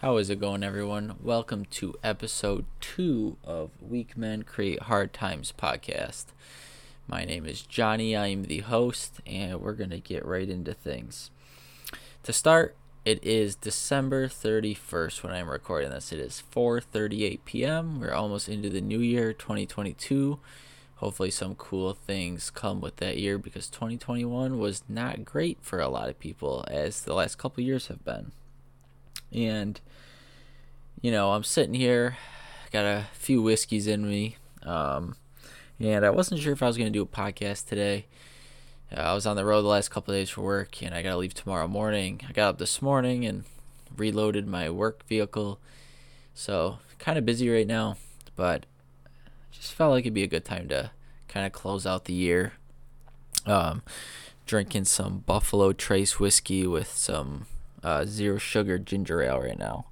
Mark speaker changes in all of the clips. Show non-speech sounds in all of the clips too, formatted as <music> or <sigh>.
Speaker 1: How is it going, everyone? Welcome to episode two of Weak Men Create Hard Times podcast. My name is Johnny. I am the host, and we're going to get right into things. To start, it is December 31st when I'm recording this. It is 4:38 p.m. We're almost into the new year, 2022. Hopefully, some cool things come with that year because 2021 was not great for a lot of people, as the last couple years have been. And, you know, I'm sitting here, got a few whiskeys in me. Um, and I wasn't sure if I was going to do a podcast today. Uh, I was on the road the last couple days for work, and I got to leave tomorrow morning. I got up this morning and reloaded my work vehicle. So, kind of busy right now, but just felt like it'd be a good time to kind of close out the year. Um, drinking some Buffalo Trace whiskey with some uh, zero sugar ginger ale right now.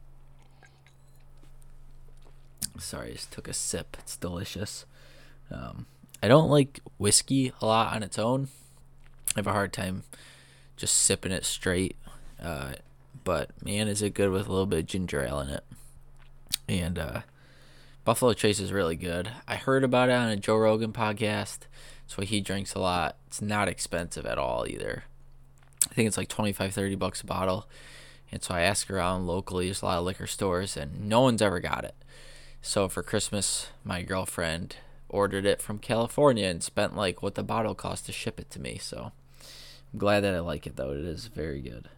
Speaker 1: Sorry, I just took a sip. It's delicious. Um, I don't like whiskey a lot on its own. I have a hard time just sipping it straight. Uh, but man, is it good with a little bit of ginger ale in it. And uh, Buffalo Trace is really good. I heard about it on a Joe Rogan podcast. That's So he drinks a lot. It's not expensive at all either. I think it's like 25, 30 bucks a bottle. And so I ask around locally, there's a lot of liquor stores, and no one's ever got it. So for Christmas, my girlfriend ordered it from California and spent like what the bottle cost to ship it to me. So I'm glad that I like it though. It is very good.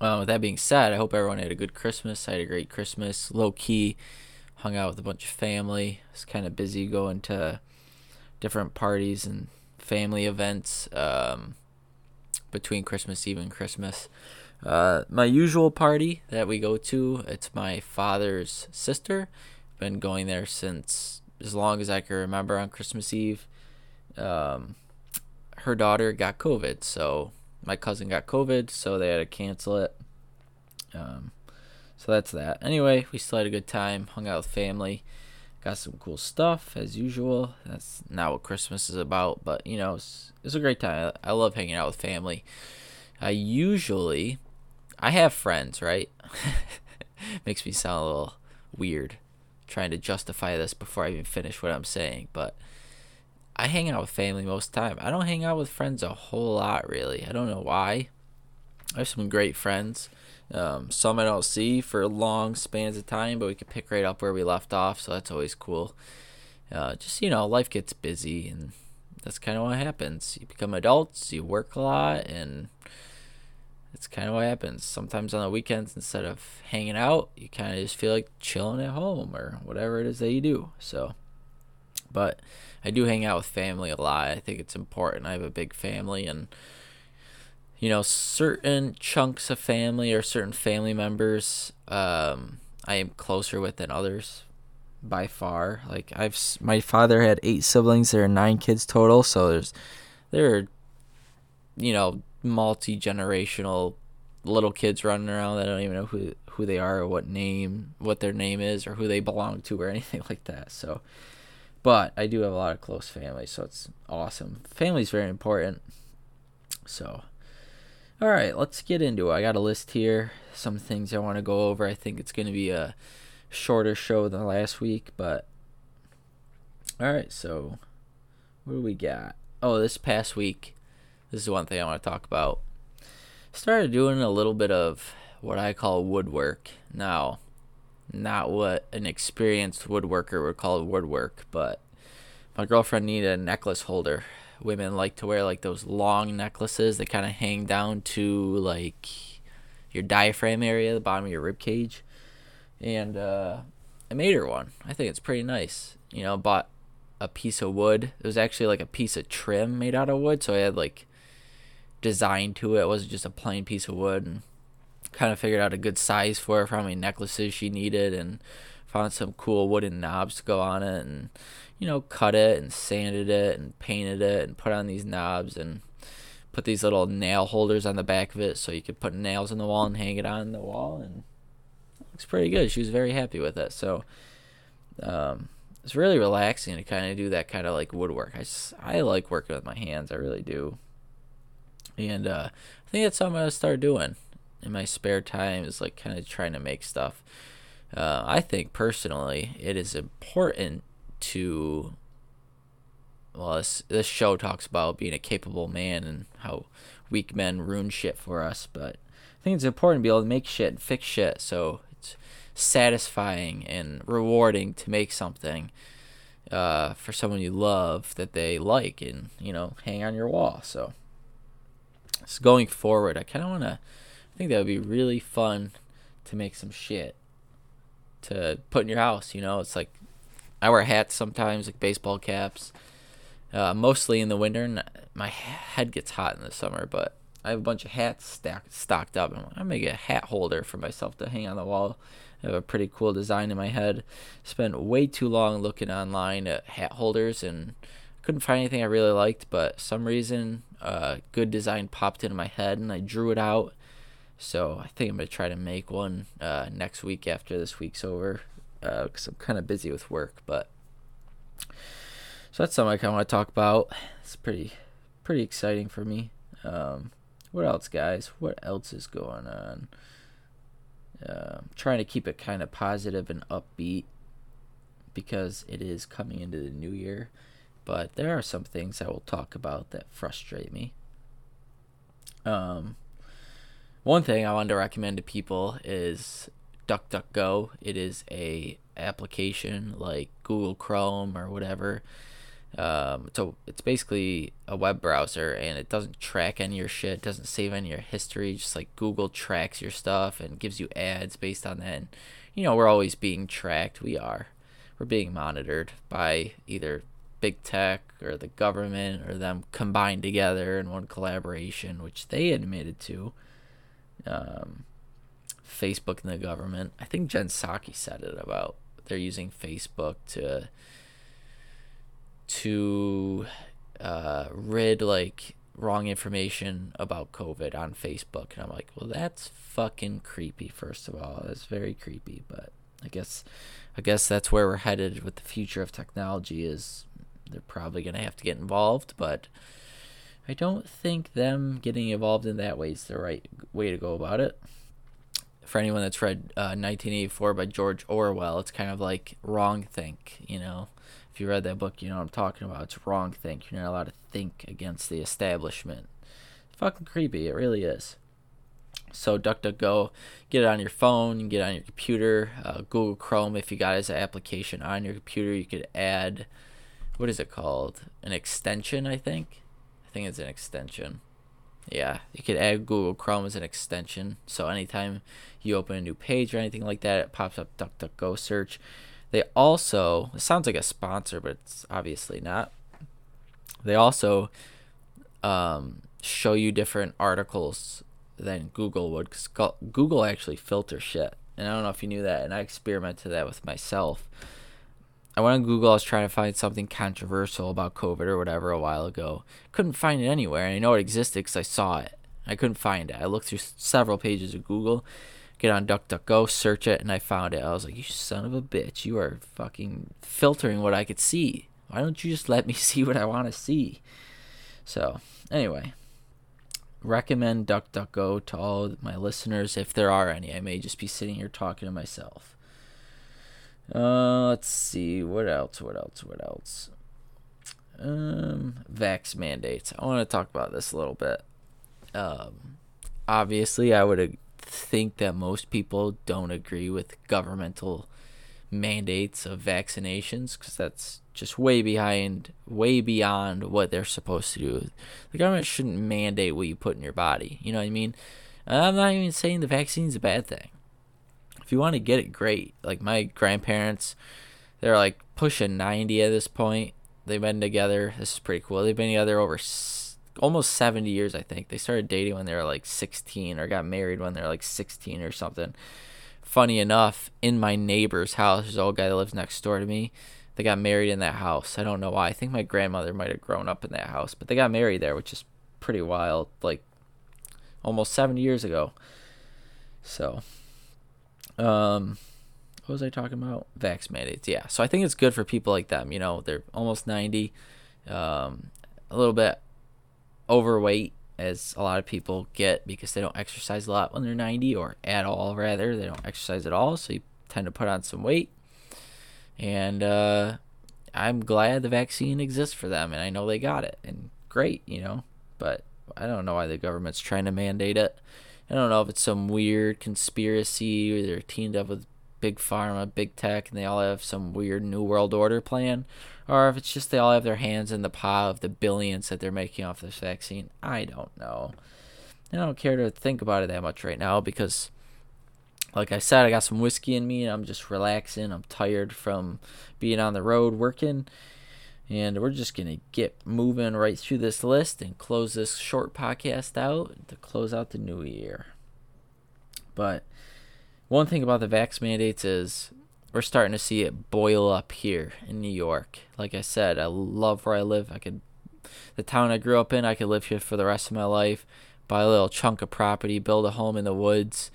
Speaker 1: Uh, with that being said, I hope everyone had a good Christmas. I had a great Christmas, low key, hung out with a bunch of family. It's kind of busy going to different parties and family events. Um, between Christmas Eve and Christmas. Uh, my usual party that we go to, it's my father's sister. Been going there since as long as I can remember on Christmas Eve. Um, her daughter got COVID, so my cousin got COVID, so they had to cancel it. Um, so that's that. Anyway, we still had a good time, hung out with family, got some cool stuff as usual. That's not what Christmas is about, but you know, it's, it's a great time. I, I love hanging out with family. I usually, I have friends, right? <laughs> Makes me sound a little weird trying to justify this before I even finish what I'm saying, but I hang out with family most time. I don't hang out with friends a whole lot, really. I don't know why. I have some great friends. Um, some I don't see for long spans of time, but we can pick right up where we left off, so that's always cool. Uh, just you know, life gets busy, and that's kind of what happens. You become adults, you work a lot, and it's kind of what happens. Sometimes on the weekends, instead of hanging out, you kind of just feel like chilling at home or whatever it is that you do. So, but I do hang out with family a lot. I think it's important. I have a big family, and you know, certain chunks of family or certain family members um, I am closer with than others by far. Like I've my father had eight siblings. There are nine kids total, so there's there are you know multi generational little kids running around that I don't even know who who they are or what name what their name is or who they belong to or <laughs> anything like that. So, but I do have a lot of close family, so it's awesome. Family's very important. So all right, let's get into it. I got a list here, some things I want to go over. I think it's going to be a shorter show than last week, but all right, so what do we got? Oh, this past week, this is one thing I want to talk about. Started doing a little bit of what I call woodwork. Now, not what an experienced woodworker would call woodwork, but my girlfriend needed a necklace holder women like to wear like those long necklaces that kind of hang down to like your diaphragm area, the bottom of your rib cage. And uh, I made her one. I think it's pretty nice. You know, bought a piece of wood. It was actually like a piece of trim made out of wood, so I had like design to it. It wasn't just a plain piece of wood, and kind of figured out a good size for her for how many necklaces she needed, and found some cool wooden knobs to go on it, and you know, cut it and sanded it and painted it and put on these knobs and put these little nail holders on the back of it so you could put nails in the wall and hang it on the wall and it looks pretty good. She was very happy with it. So um, it's really relaxing to kind of do that kind of like woodwork. I just, I like working with my hands. I really do. And uh, I think that's something I'm gonna start doing. in my spare time is like kind of trying to make stuff. Uh, I think personally, it is important to. Well, this this show talks about being a capable man and how weak men ruin shit for us, but I think it's important to be able to make shit and fix shit. So it's satisfying and rewarding to make something uh, for someone you love that they like and you know hang on your wall. So, so going forward, I kind of want to. I think that would be really fun to make some shit to put in your house. You know, it's like I wear hats sometimes, like baseball caps. Uh, mostly in the winter. My head gets hot in the summer, but I have a bunch of hats stacked stocked up. I'm, I'm gonna get a hat holder for myself to hang on the wall. I have a pretty cool design in my head. Spent way too long looking online at hat holders and couldn't find anything I really liked, but some reason a good design popped into my head and I drew it out. So I think I'm gonna try to make one uh, next week after this week's over, because uh, I'm kind of busy with work. But so that's something I kind of want to talk about. It's pretty pretty exciting for me. Um, what else, guys? What else is going on? Uh, trying to keep it kind of positive and upbeat because it is coming into the new year. But there are some things I will talk about that frustrate me. Um, one thing I wanted to recommend to people is DuckDuckGo. It is a application like Google Chrome or whatever um, so it's basically a web browser and it doesn't track any of your shit, it doesn't save any of your history. Just like Google tracks your stuff and gives you ads based on that. And, you know, we're always being tracked. We are. We're being monitored by either big tech or the government or them combined together in one collaboration, which they admitted to. Um, Facebook and the government. I think Jen Psaki said it about they're using Facebook to to uh, rid like wrong information about COVID on Facebook, and I'm like, well, that's fucking creepy. First of all, that's very creepy. But I guess, I guess that's where we're headed with the future of technology. Is they're probably gonna have to get involved, but I don't think them getting involved in that way is the right way to go about it. For anyone that's read uh, 1984 by George Orwell, it's kind of like wrong think, you know if you read that book, you know what I'm talking about. It's wrong think. You're not allowed to think against the establishment. It's fucking creepy. It really is. So DuckDuckGo, get it on your phone, you get it on your computer. Uh, Google Chrome, if you got it as an application on your computer, you could add, what is it called? An extension, I think. I think it's an extension. Yeah, you could add Google Chrome as an extension. So anytime you open a new page or anything like that, it pops up DuckDuckGo search. They also, it sounds like a sponsor, but it's obviously not. They also um, show you different articles than Google would. Cause Google actually filters shit. And I don't know if you knew that. And I experimented that with myself. I went on Google. I was trying to find something controversial about COVID or whatever a while ago. Couldn't find it anywhere. And I know it existed because I saw it. I couldn't find it. I looked through several pages of Google get on DuckDuckGo, search it, and I found it. I was like, you son of a bitch, you are fucking filtering what I could see. Why don't you just let me <laughs> see what I want to see? So, anyway, recommend DuckDuckGo to all my listeners if there are any. I may just be sitting here talking to myself. Uh, let's see. What else? What else? What else? Um, vax mandates. I want to talk about this a little bit. Um, obviously, I would think that most people don't agree with governmental mandates of vaccinations because that's just way behind, way beyond what they're supposed to do. The government shouldn't mandate what you put in your body. You know what I mean? I'm not even saying the vaccine's a bad thing. If you want to get it, great. Like my grandparents, they're like pushing 90 at this point. They've been together. This is pretty cool. They've been together over almost 70 years, I think. They started dating when they were like 16 or got married when they were like 16 or something. Funny enough, in my neighbor's house, there's an old guy that lives next door to me. They got married in that house. I don't know why. I think my grandmother might have grown up in that house, but they got married there, which is pretty wild. Like almost 70 years ago. So, um, what was I talking about? Vax mandates. Yeah. So I think it's good for people like them. You know, they're almost 90, um, a little bit overweight as a lot of people get because they don't exercise a lot when they're 90 or at all rather they don't exercise at all so you tend to put on some weight and uh, i'm glad the vaccine exists for them and i know they got it and great you know but i don't know why the government's trying to mandate it i don't know if it's some weird conspiracy or they're teamed up with big pharma big tech and they all have some weird new world order plan or if it's just they all have their hands in the pot of the billions that they're making off this vaccine. I don't know. I don't care to think about it that much right now because, like I said, I got some whiskey in me and I'm just relaxing. I'm tired from being on the road working. And we're just going to get moving right through this list and close this short podcast out to close out the new year. But one thing about the vax mandates is we're starting to see it boil up here in New York. Like I said, I love where I live. I could the town I grew up in, I could live here for the rest of my life, buy a little chunk of property, build a home in the woods.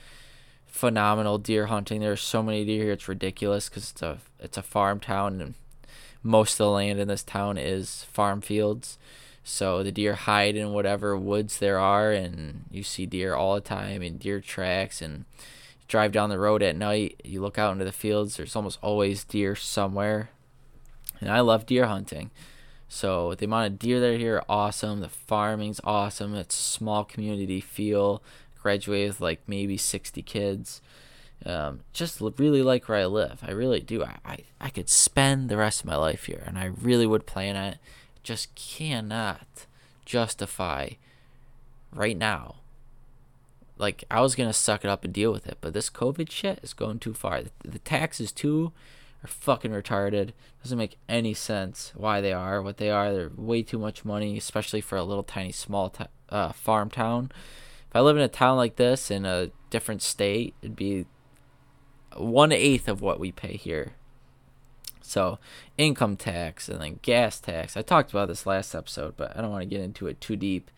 Speaker 1: Phenomenal deer hunting. There's so many deer here, it's ridiculous because it's a it's a farm town and most of the land in this town is farm fields. So the deer hide in whatever woods there are, and you see deer all the time in deer tracks and drive down the road at night, you look out into the fields, there's almost always deer somewhere. And I love deer hunting. So the amount of deer that are here are awesome. The farming's awesome. It's a small community feel. Graduate with like maybe 60 kids. Um, just really like where I live. I really do. I, I, I could spend the rest of my life here, and I really would plan it. Just cannot justify right now like I was gonna suck it up and deal with it, but this COVID shit is going too far. The, the taxes too are fucking retarded. Doesn't make any sense why they are what they are. They're way too much money, especially for a little tiny small t- uh, farm town. If I live in a town like this in a different state, it'd be one eighth of what we pay here. So, income tax and then gas tax. I talked about this last episode, but I don't want to get into it too deep.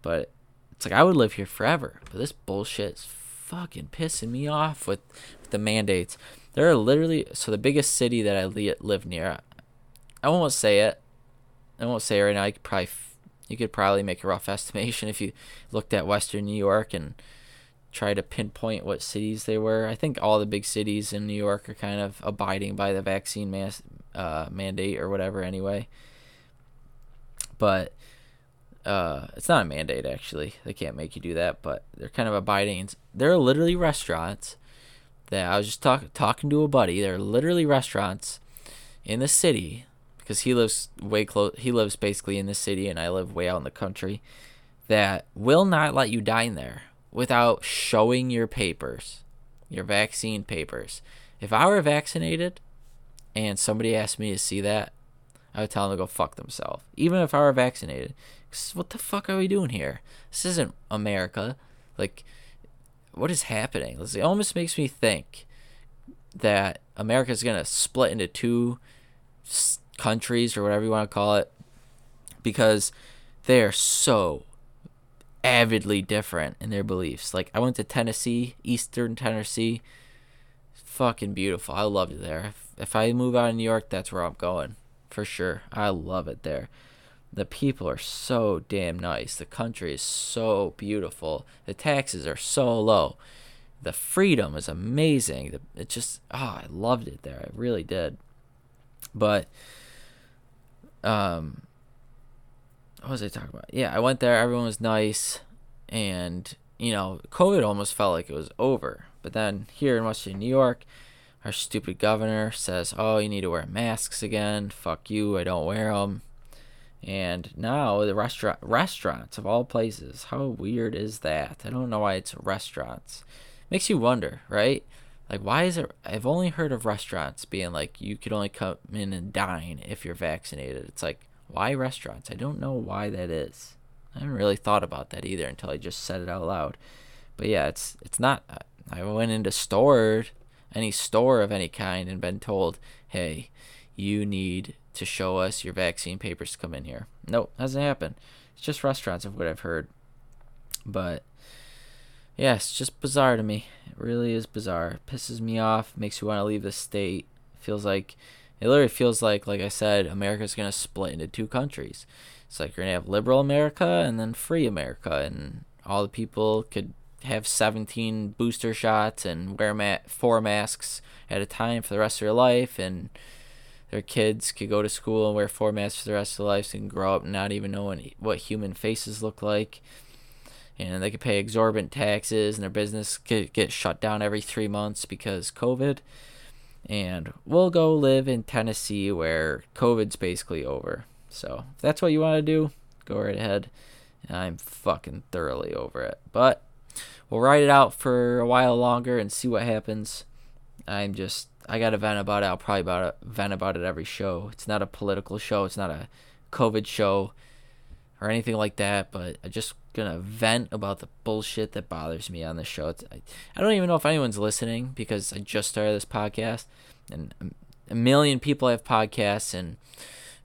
Speaker 1: But it's like I would live here forever, but this bullshit is fucking pissing me off with, with the mandates. There are literally so the biggest city that I live near. I won't say it. I won't say it right now. You could probably you could probably make a rough <laughs> estimation if you looked at Western New York and try to pinpoint what cities they were. I think all the big cities in New York are kind of abiding by the vaccine mass, uh, mandate or whatever anyway. But uh, it's not a mandate actually. They can't make you do that, but they're kind of abiding. There are literally restaurants that I was just talking talking to a buddy. There are literally restaurants in the city because he lives way close. He lives basically in the city, and I live way out in the country. That will not let you dine there without showing your papers, your vaccine papers. If I were vaccinated and somebody asked me to see that, I would tell them to go fuck themselves. Even if I were vaccinated, what the fuck are we doing here? This isn't America. Like, what is happening? It almost makes me think that America is gonna split into two countries or whatever you want to call it because they are so avidly different in their beliefs. Like I went to Tennessee, Eastern Tennessee, fucking beautiful. I loved it there. If, if I move out of New York, that's where I'm going for sure. I love it there. The people are so damn nice. The country is so beautiful. The taxes are so low. The freedom is amazing. It just, oh, I loved it there. I really did. But, um, what was I talking about? Yeah, I went there. Everyone was nice. And, you know, COVID almost felt like it was over. But then here in Western New York, our stupid governor says, oh, you need to wear masks again. Fuck you. I don't wear them. And now the restaurant restaurants of all places. How weird is that? I don't know why it's restaurants. Makes you wonder, right? Like why is it I've only heard of restaurants being like you could only come in and dine if you're vaccinated. It's like why restaurants? I don't know why that is. I haven't really thought about that either until I just said it out loud. But yeah, it's it's not uh, I went into store any store of any kind and been told, "Hey, you need to show us your vaccine papers to come in here. Nope, hasn't happened. It's just restaurants of what I've heard. But yeah, it's just bizarre to me. It really is bizarre. It pisses me off, makes you want to leave the state. It feels like it literally feels like like I said, America's gonna split into two countries. It's like you're gonna have liberal America and then free America, and all the people could have 17 booster shots and wear ma- four masks at a time for the rest of their life, and their kids could go to school and wear four masks for the rest of their lives and grow up not even knowing what human faces look like. And they could pay exorbitant taxes, and their business could get shut down every three months because COVID. And we'll go live in Tennessee where COVID's basically over. So if that's what you want to do, go right ahead. I'm fucking thoroughly over it. But we'll ride it out for a while longer and see what happens. I'm just I got to vent about it. I'll probably about it, vent about it every show. It's not a political show. It's not a COVID show or anything like that. But I'm just gonna vent about the bullshit that bothers me on the show. I, I don't even know if anyone's listening because I just started this podcast, and a million people have podcasts, and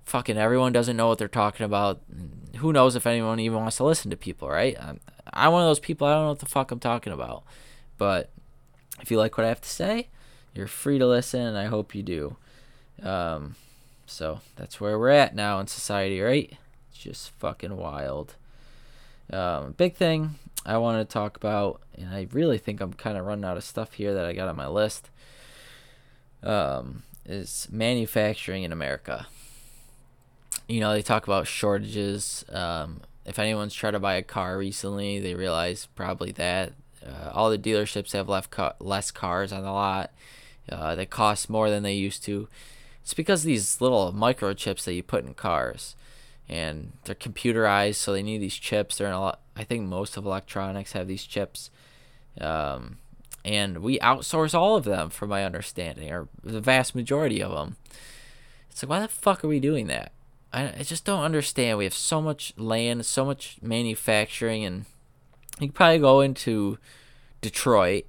Speaker 1: fucking everyone doesn't know what they're talking about. Who knows if anyone even wants to listen to people, right? I'm, I'm one of those people. I don't know what the fuck I'm talking about, but if you like what I have to say, you're free to listen, and I hope you do. Um, so that's where we're at now in society, right? Just fucking wild. Um, big thing I want to talk about, and I really think I'm kind of running out of stuff here that I got on my list, um, is manufacturing in America. You know, they talk about shortages. Um, if anyone's tried to buy a car recently, they realize probably that uh, all the dealerships have left less cars on the lot. Uh, they cost more than they used to. It's because these little microchips that you put in cars and they're computerized, so they need these chips. They're in a lot. I think most of electronics have these chips, um, and we outsource all of them, from my understanding, or the vast majority of them. It's like, why the fuck are we doing that? I, I just don't understand. We have so much land, so much manufacturing, and you could probably go into Detroit,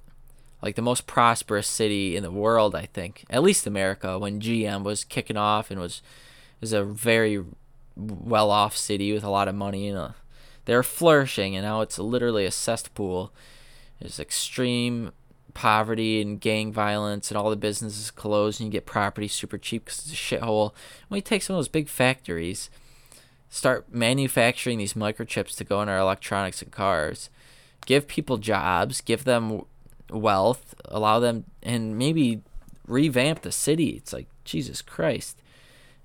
Speaker 1: like the most prosperous city in the world, I think, at least America, when GM was kicking off and was was a very well off city with a lot of money and a, they're flourishing and now it's literally a cesspool. There's extreme poverty and gang violence and all the businesses closed and you get property super cheap because it's a shithole. When you take some of those big factories, start manufacturing these microchips to go in our electronics and cars, give people jobs, give them wealth, allow them, and maybe revamp the city. It's like, Jesus Christ.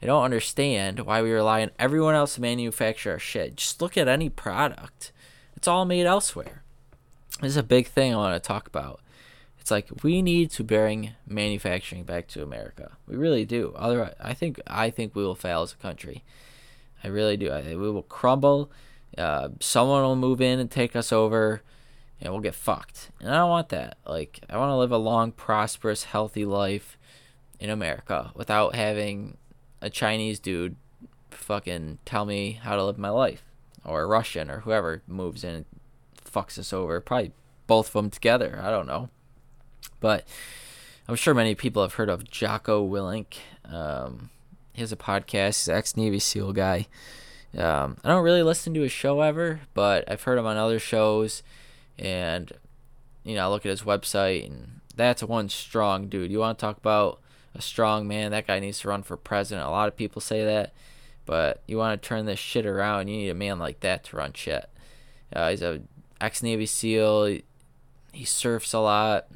Speaker 1: I don't understand why we rely on everyone else to manufacture our shit. Just look at any product. It's all made elsewhere. This is a big thing I want to talk about. It's like we need to bring manufacturing back to America. We really do. Otherwise, I think I think we will fail as a country. I really do. I, we will crumble. Uh, someone will move in and take us over, and we'll get fucked. And I don't want that. Like I want to live a long, prosperous, healthy life in America without having a Chinese dude fucking tell me how to live my life, or a Russian or whoever moves in and fucks us over. Probably both of them together. I don't know, but I'm sure many people have heard of Jocko Willink. Um, he has a podcast. He's an ex Navy SEAL guy. Um, I don't really listen to his show ever, but I've heard him on other shows, and you know, I look at his website, and that's one strong dude. You want to talk about a strong man. That guy needs to run for president. A lot of people say that, but you want to turn this shit around. You need a man like that to run shit. Uh, he's a ex Navy SEAL. He, he, surfs a lot.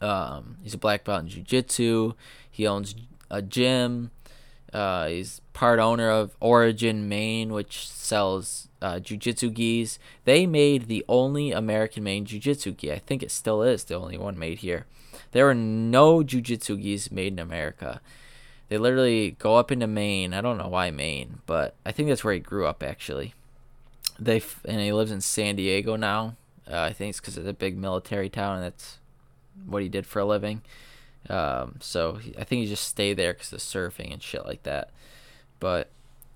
Speaker 1: Um, he's a black belt in jiu-jitsu. He owns a gym. Uh, he's part owner of Origin Maine, which sells uh, jiu-jitsu gis. They made the only American made jiu-jitsu gi. I think it still is the only one made here. There are no jujitsu gis made in America. They literally go up into Maine. I don't know why Maine, but I think that's where he grew up actually. They and he lives in San Diego now. Uh, I think it's because it's a big military town, and that's what he did for a living. Um, so he, I think he just stayed there because of surfing and shit like that. But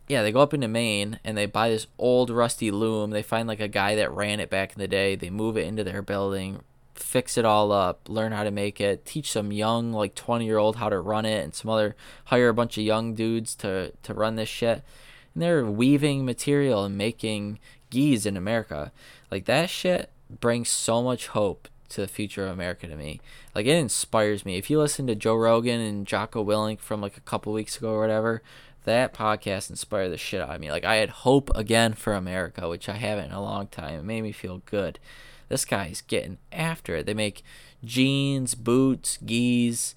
Speaker 1: yeah, they go up into Maine and they buy this old rusty loom. They find like a guy that ran it back in the day. They move it into their building, fix it all up, learn how to make it, teach some young like 20 year old how to run it and some other hire a bunch of young dudes to to run this shit. And they're weaving material and making gis in America. Like that shit brings so much hope to the future of America to me. Like it inspires me. If you listen to Joe Rogan and Jocko Willink from like a couple weeks ago or whatever, that podcast inspired the shit out of me. Like I had hope again for America, which I haven't in a long time. It made me feel good. This guy's getting after it. They make jeans, boots, gis.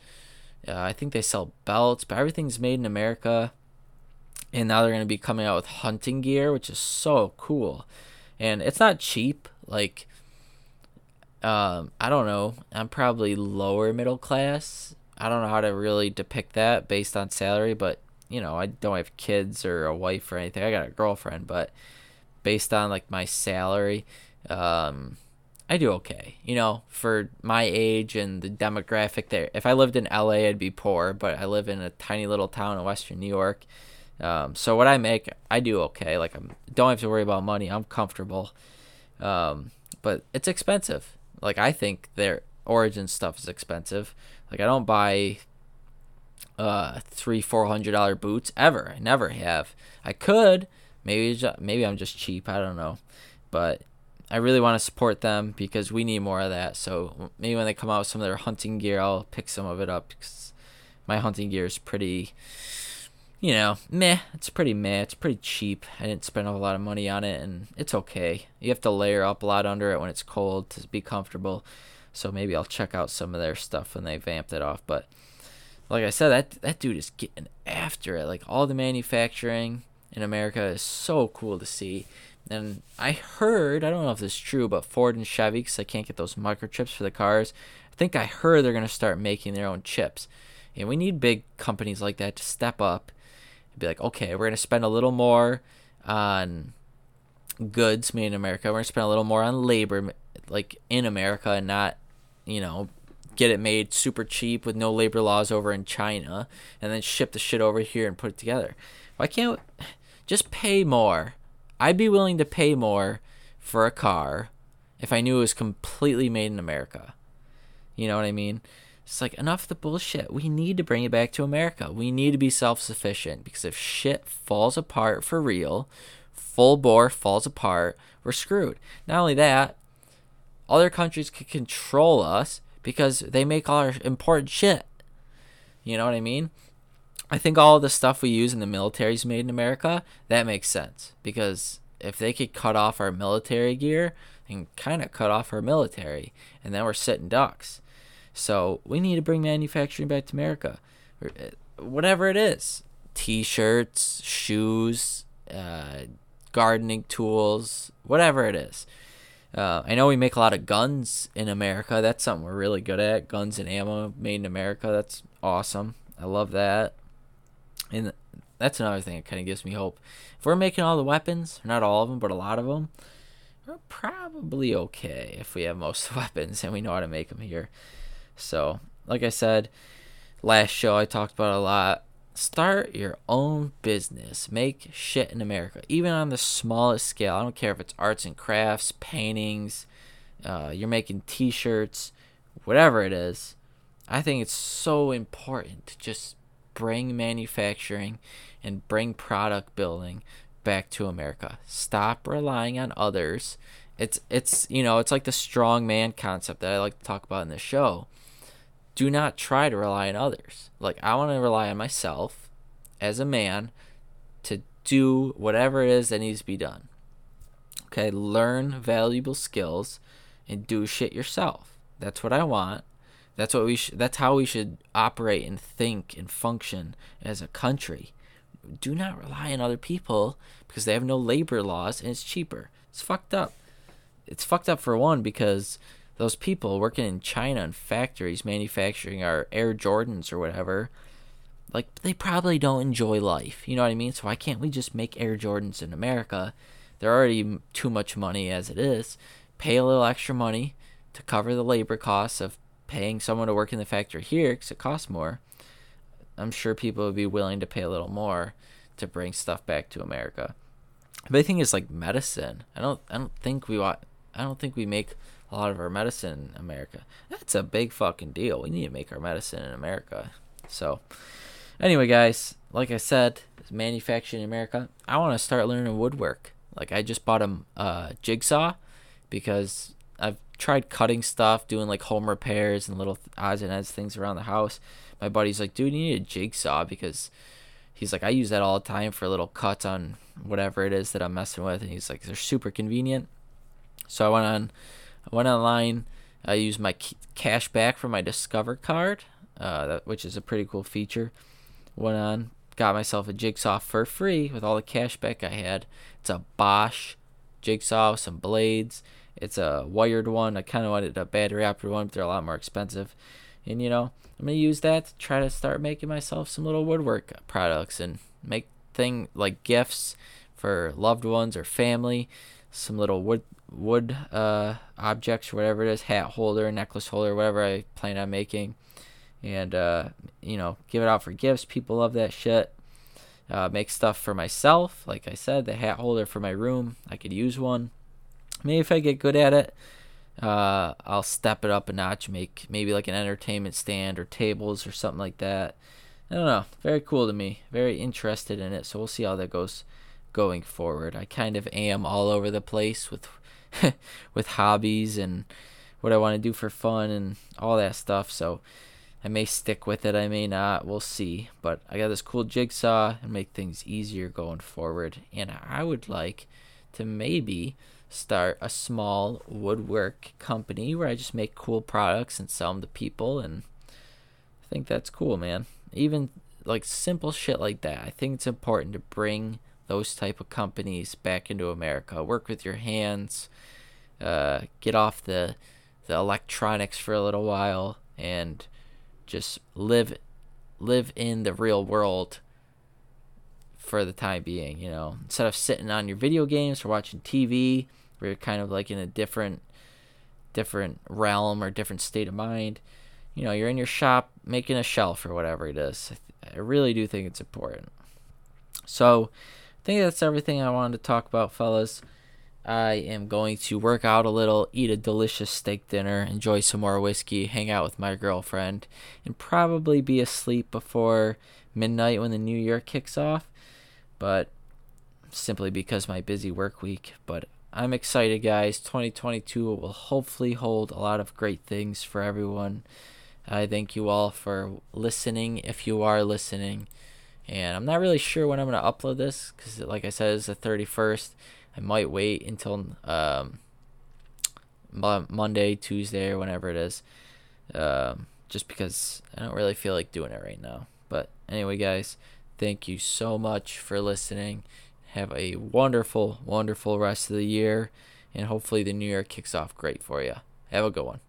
Speaker 1: Uh, I think they sell belts, but everything's made in America. And now they're going to be coming out with hunting gear, which is so cool. And it's not cheap. Like, um, I don't know. I'm probably lower middle class. I don't know how to really depict that based on salary, but you know, I don't have kids or a wife or anything. I got a girlfriend, but based on like my salary, um, I do okay. You know, for my age and the demographic there. If I lived in LA, I'd be poor, but I live in a tiny little town in Western New York. Um, so what I make, I do okay. Like I don't have to worry about money. I'm comfortable. Um, but it's expensive. Like I think their origin stuff is expensive. Like I don't buy uh three four hundred dollar boots ever. I never have. I could maybe maybe I'm just cheap. I don't know, but I really want to support them because we need more of that. So maybe when they come out with some of their hunting gear, I'll pick some of it up because my hunting gear is pretty, you know, meh. It's pretty meh. It's pretty cheap. I didn't spend a lot of money on it, and it's okay. You have to layer up a lot under it when it's cold to be comfortable. So maybe I'll check out some of their stuff when they vamped it off. But like I said, that that dude is getting after it. Like all the manufacturing in America is so cool to see. And I heard, I don't know if this is true, but Ford and Chevy, because I can't get those microchips for the cars, I think I heard they're going to start making their own chips. And we need big companies like that to step up and be like, okay, we're going to spend a little more on goods made in America. We're going to spend a little more on labor, like in America, and not, you know, get it made super cheap with no labor laws over in China and then ship the shit over here and put it together. Why can't we, just pay more? I'd be willing to pay more for a car if I knew it was completely made in America. You know what I mean? It's like enough of the bullshit. We need to bring it back to America. We need to be self sufficient because if shit falls apart for real, full bore falls apart, we're screwed. Not only that, other countries could control us because they make all our important shit. You know what I mean? I think all the stuff we use in the military is made in America. That makes sense because if they could cut off our military gear and kind of cut off our military, and then we're sitting ducks. So we need to bring manufacturing back to America, uh, whatever it is: t-shirts, shoes, uh, gardening tools, whatever it is. Uh, I know we make a lot of guns in America. That's something we're really good at. Guns and ammo made in America. That's awesome. I love that and that's another thing that kind of gives me hope. If we're making all the weapons, not all of them, but a lot of them, we're probably okay if we have most of <laughs> the weapons and we know how to make them here. So, like I said, last show I talked about a lot. Start your own business. Make shit in America, even on the smallest scale. I don't care if it's arts and crafts, paintings, uh, you're making t shirts, whatever it is. I think it's so important to just bring manufacturing and bring product building back to America. Stop relying on others. It's it's you know, it's like the strong man concept that I like to talk about in the show. Do not try to rely on others. Like I want to rely on myself as a man to do whatever it is that needs to be done. Okay, learn valuable skills and do shit yourself. That's what I want. That's what we sh- that's how we should operate and think and function as a country. Do not rely on other people because they have no labor laws and it's cheaper. It's fucked up. It's fucked up for one because those people working in China and factories manufacturing our Air Jordans or whatever, like they probably don't enjoy life. You know what I mean? So why can't we just make Air Jordans in America? They're already too much money as it is. Pay a little extra money to cover the labor costs of paying someone to work in the factory here because it costs more, I'm sure people would be willing to pay a little more to bring stuff back to America. But I think it's like medicine. I don't I don't think we want I don't think we make a lot of our medicine in America. That's a big fucking deal. We need to make our medicine in America. So anyway guys, like I said, manufacturing in America. I want to start learning woodwork. Like I just bought a uh, jigsaw because I've tried cutting stuff, doing like home repairs and little odds and ends things around the house. My buddy's like, dude, you need a jigsaw because he's like, I use that all the time for little cuts on whatever it is that I'm messing with, and he's like, they're super convenient. So I went on, I went online. I used my cash back from my Discover card, uh, which is a pretty cool feature. Went on, got myself a jigsaw for free with all the cash back I had. It's a Bosch jigsaw, some blades. It's a wired one. I kind of wanted a battery operated one, but they're a lot more expensive. And you know, I'm gonna use that to try to start making myself some little woodwork products and make thing like gifts for loved ones or family. Some little wood wood uh, objects whatever it is, hat holder, necklace holder, whatever I plan on making, and uh, you know, give it out for gifts. People love that shit. Uh, make stuff for myself, like I said, the hat holder for my room. I could use one. Maybe if I get good at it, uh, I'll step it up a notch. Make maybe like an entertainment stand or tables or something like that. I don't know. Very cool to me. Very interested in it. So we'll see how that goes going forward. I kind of am all over the place with <laughs> with hobbies and what I want to do for fun and all that stuff. So I may stick with it, I may not. We'll see. But I got this cool jigsaw and make things easier going forward. And I would like to maybe start a small woodwork company where I just make cool products and sell them to people. And I think that's cool, man. Even like simple shit like that. I think it's important to bring those type of companies back into America. Work with your hands. Uh, get off the the electronics for a little while and just live live in the real world for the time being, you know. Instead of sitting on your video games or watching TV, where you're kind of like in a different different realm or different state of mind. You know, you're in your shop making a shelf or whatever it is. I really do think it's important. So, I think that's everything I wanted to talk about, fellas. I am going to work out a little, eat a delicious steak dinner, enjoy some more whiskey, hang out with my girlfriend, and probably be asleep before midnight when the new year kicks off. But simply because my busy work week. But I'm excited, guys. 2022 will hopefully hold a lot of great things for everyone. I thank you all for listening if you are listening. And I'm not really sure when I'm to upload this because, like I said, it's the 31st. I might wait until um, Monday, Tuesday, or whenever it is, um, just because I don't really feel like doing it right now. But anyway, guys, thank you so much for listening. Have a wonderful, wonderful rest of the year, and hopefully the new year kicks off great for you. Have a good one.